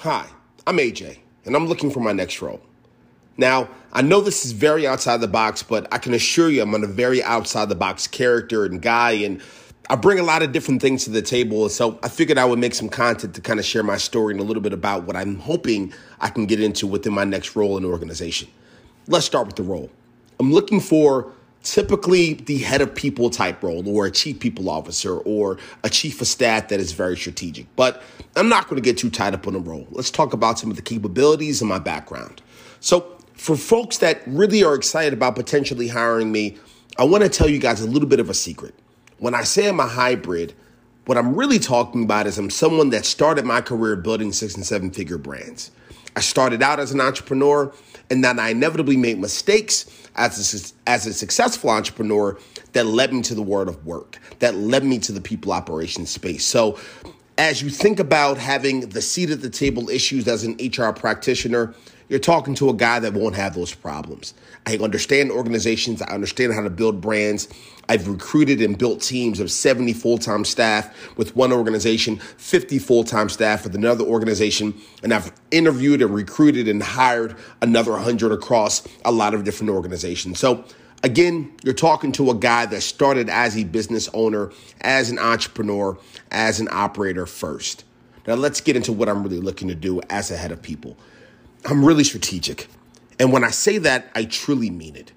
Hi, I'm AJ, and I'm looking for my next role. Now, I know this is very outside the box, but I can assure you I'm on a very outside the box character and guy, and I bring a lot of different things to the table. So I figured I would make some content to kind of share my story and a little bit about what I'm hoping I can get into within my next role in the organization. Let's start with the role. I'm looking for typically the head of people type role or a chief people officer or a chief of staff that is very strategic. But I'm not going to get too tied up on the role. Let's talk about some of the capabilities and my background. So, for folks that really are excited about potentially hiring me, I want to tell you guys a little bit of a secret. When I say I'm a hybrid, what I'm really talking about is I'm someone that started my career building six and seven figure brands. I started out as an entrepreneur and then I inevitably made mistakes as a, as a successful entrepreneur that led me to the world of work, that led me to the people operations space. So, as you think about having the seat at the table issues as an HR practitioner, you're talking to a guy that won't have those problems. I understand organizations, I understand how to build brands. I've recruited and built teams of 70 full time staff with one organization, 50 full time staff with another organization, and I've interviewed and recruited and hired another 100 across a lot of different organizations. So, Again, you're talking to a guy that started as a business owner, as an entrepreneur, as an operator first. Now, let's get into what I'm really looking to do as a head of people. I'm really strategic. And when I say that, I truly mean it.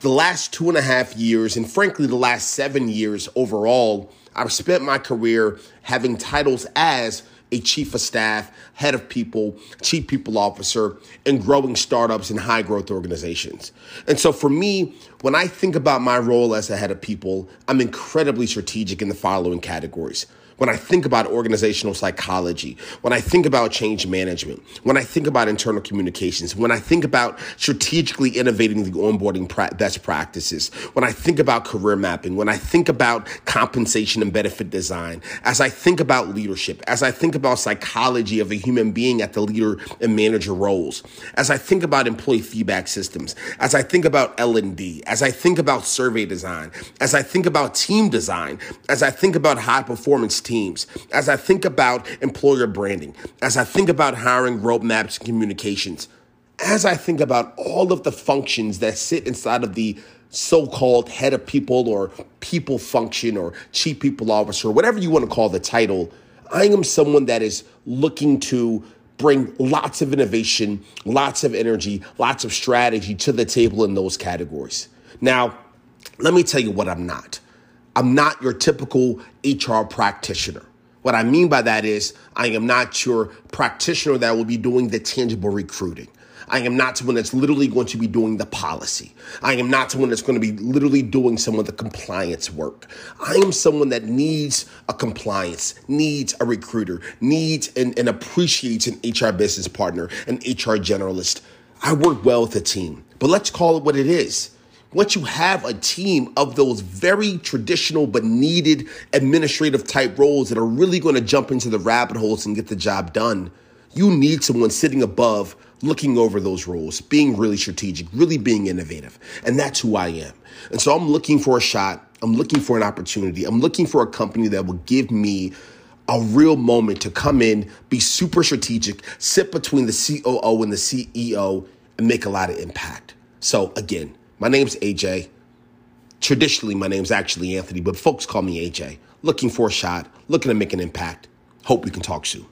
The last two and a half years, and frankly, the last seven years overall, I've spent my career having titles as a chief of staff, head of people, chief people officer, and growing startups and high growth organizations. And so for me, when I think about my role as a head of people, I'm incredibly strategic in the following categories when I think about organizational psychology, when I think about change management, when I think about internal communications, when I think about strategically innovating the onboarding pra- best practices, when I think about career mapping, when I think about compensation and benefit design, as I think about leadership, as I think about psychology of a human being at the leader and manager roles, as I think about employee feedback systems, as I think about L&D, as I think about survey design, as I think about team design, as I think about high performance teams, as I think about employer branding, as I think about hiring roadmaps and communications, as I think about all of the functions that sit inside of the so called head of people or people function or chief people officer, whatever you want to call the title, I am someone that is looking to bring lots of innovation, lots of energy, lots of strategy to the table in those categories. Now, let me tell you what I'm not. I'm not your typical HR practitioner. What I mean by that is, I am not your practitioner that will be doing the tangible recruiting. I am not someone that's literally going to be doing the policy. I am not someone that's going to be literally doing some of the compliance work. I am someone that needs a compliance, needs a recruiter, needs and, and appreciates an HR business partner, an HR generalist. I work well with a team, but let's call it what it is once you have a team of those very traditional but needed administrative type roles that are really going to jump into the rabbit holes and get the job done, you need someone sitting above looking over those roles, being really strategic, really being innovative. And that's who I am. And so I'm looking for a shot. I'm looking for an opportunity. I'm looking for a company that will give me a real moment to come in, be super strategic, sit between the COO and the CEO, and make a lot of impact. So again, my name's AJ. Traditionally, my name's actually Anthony, but folks call me AJ. Looking for a shot, looking to make an impact. Hope we can talk soon.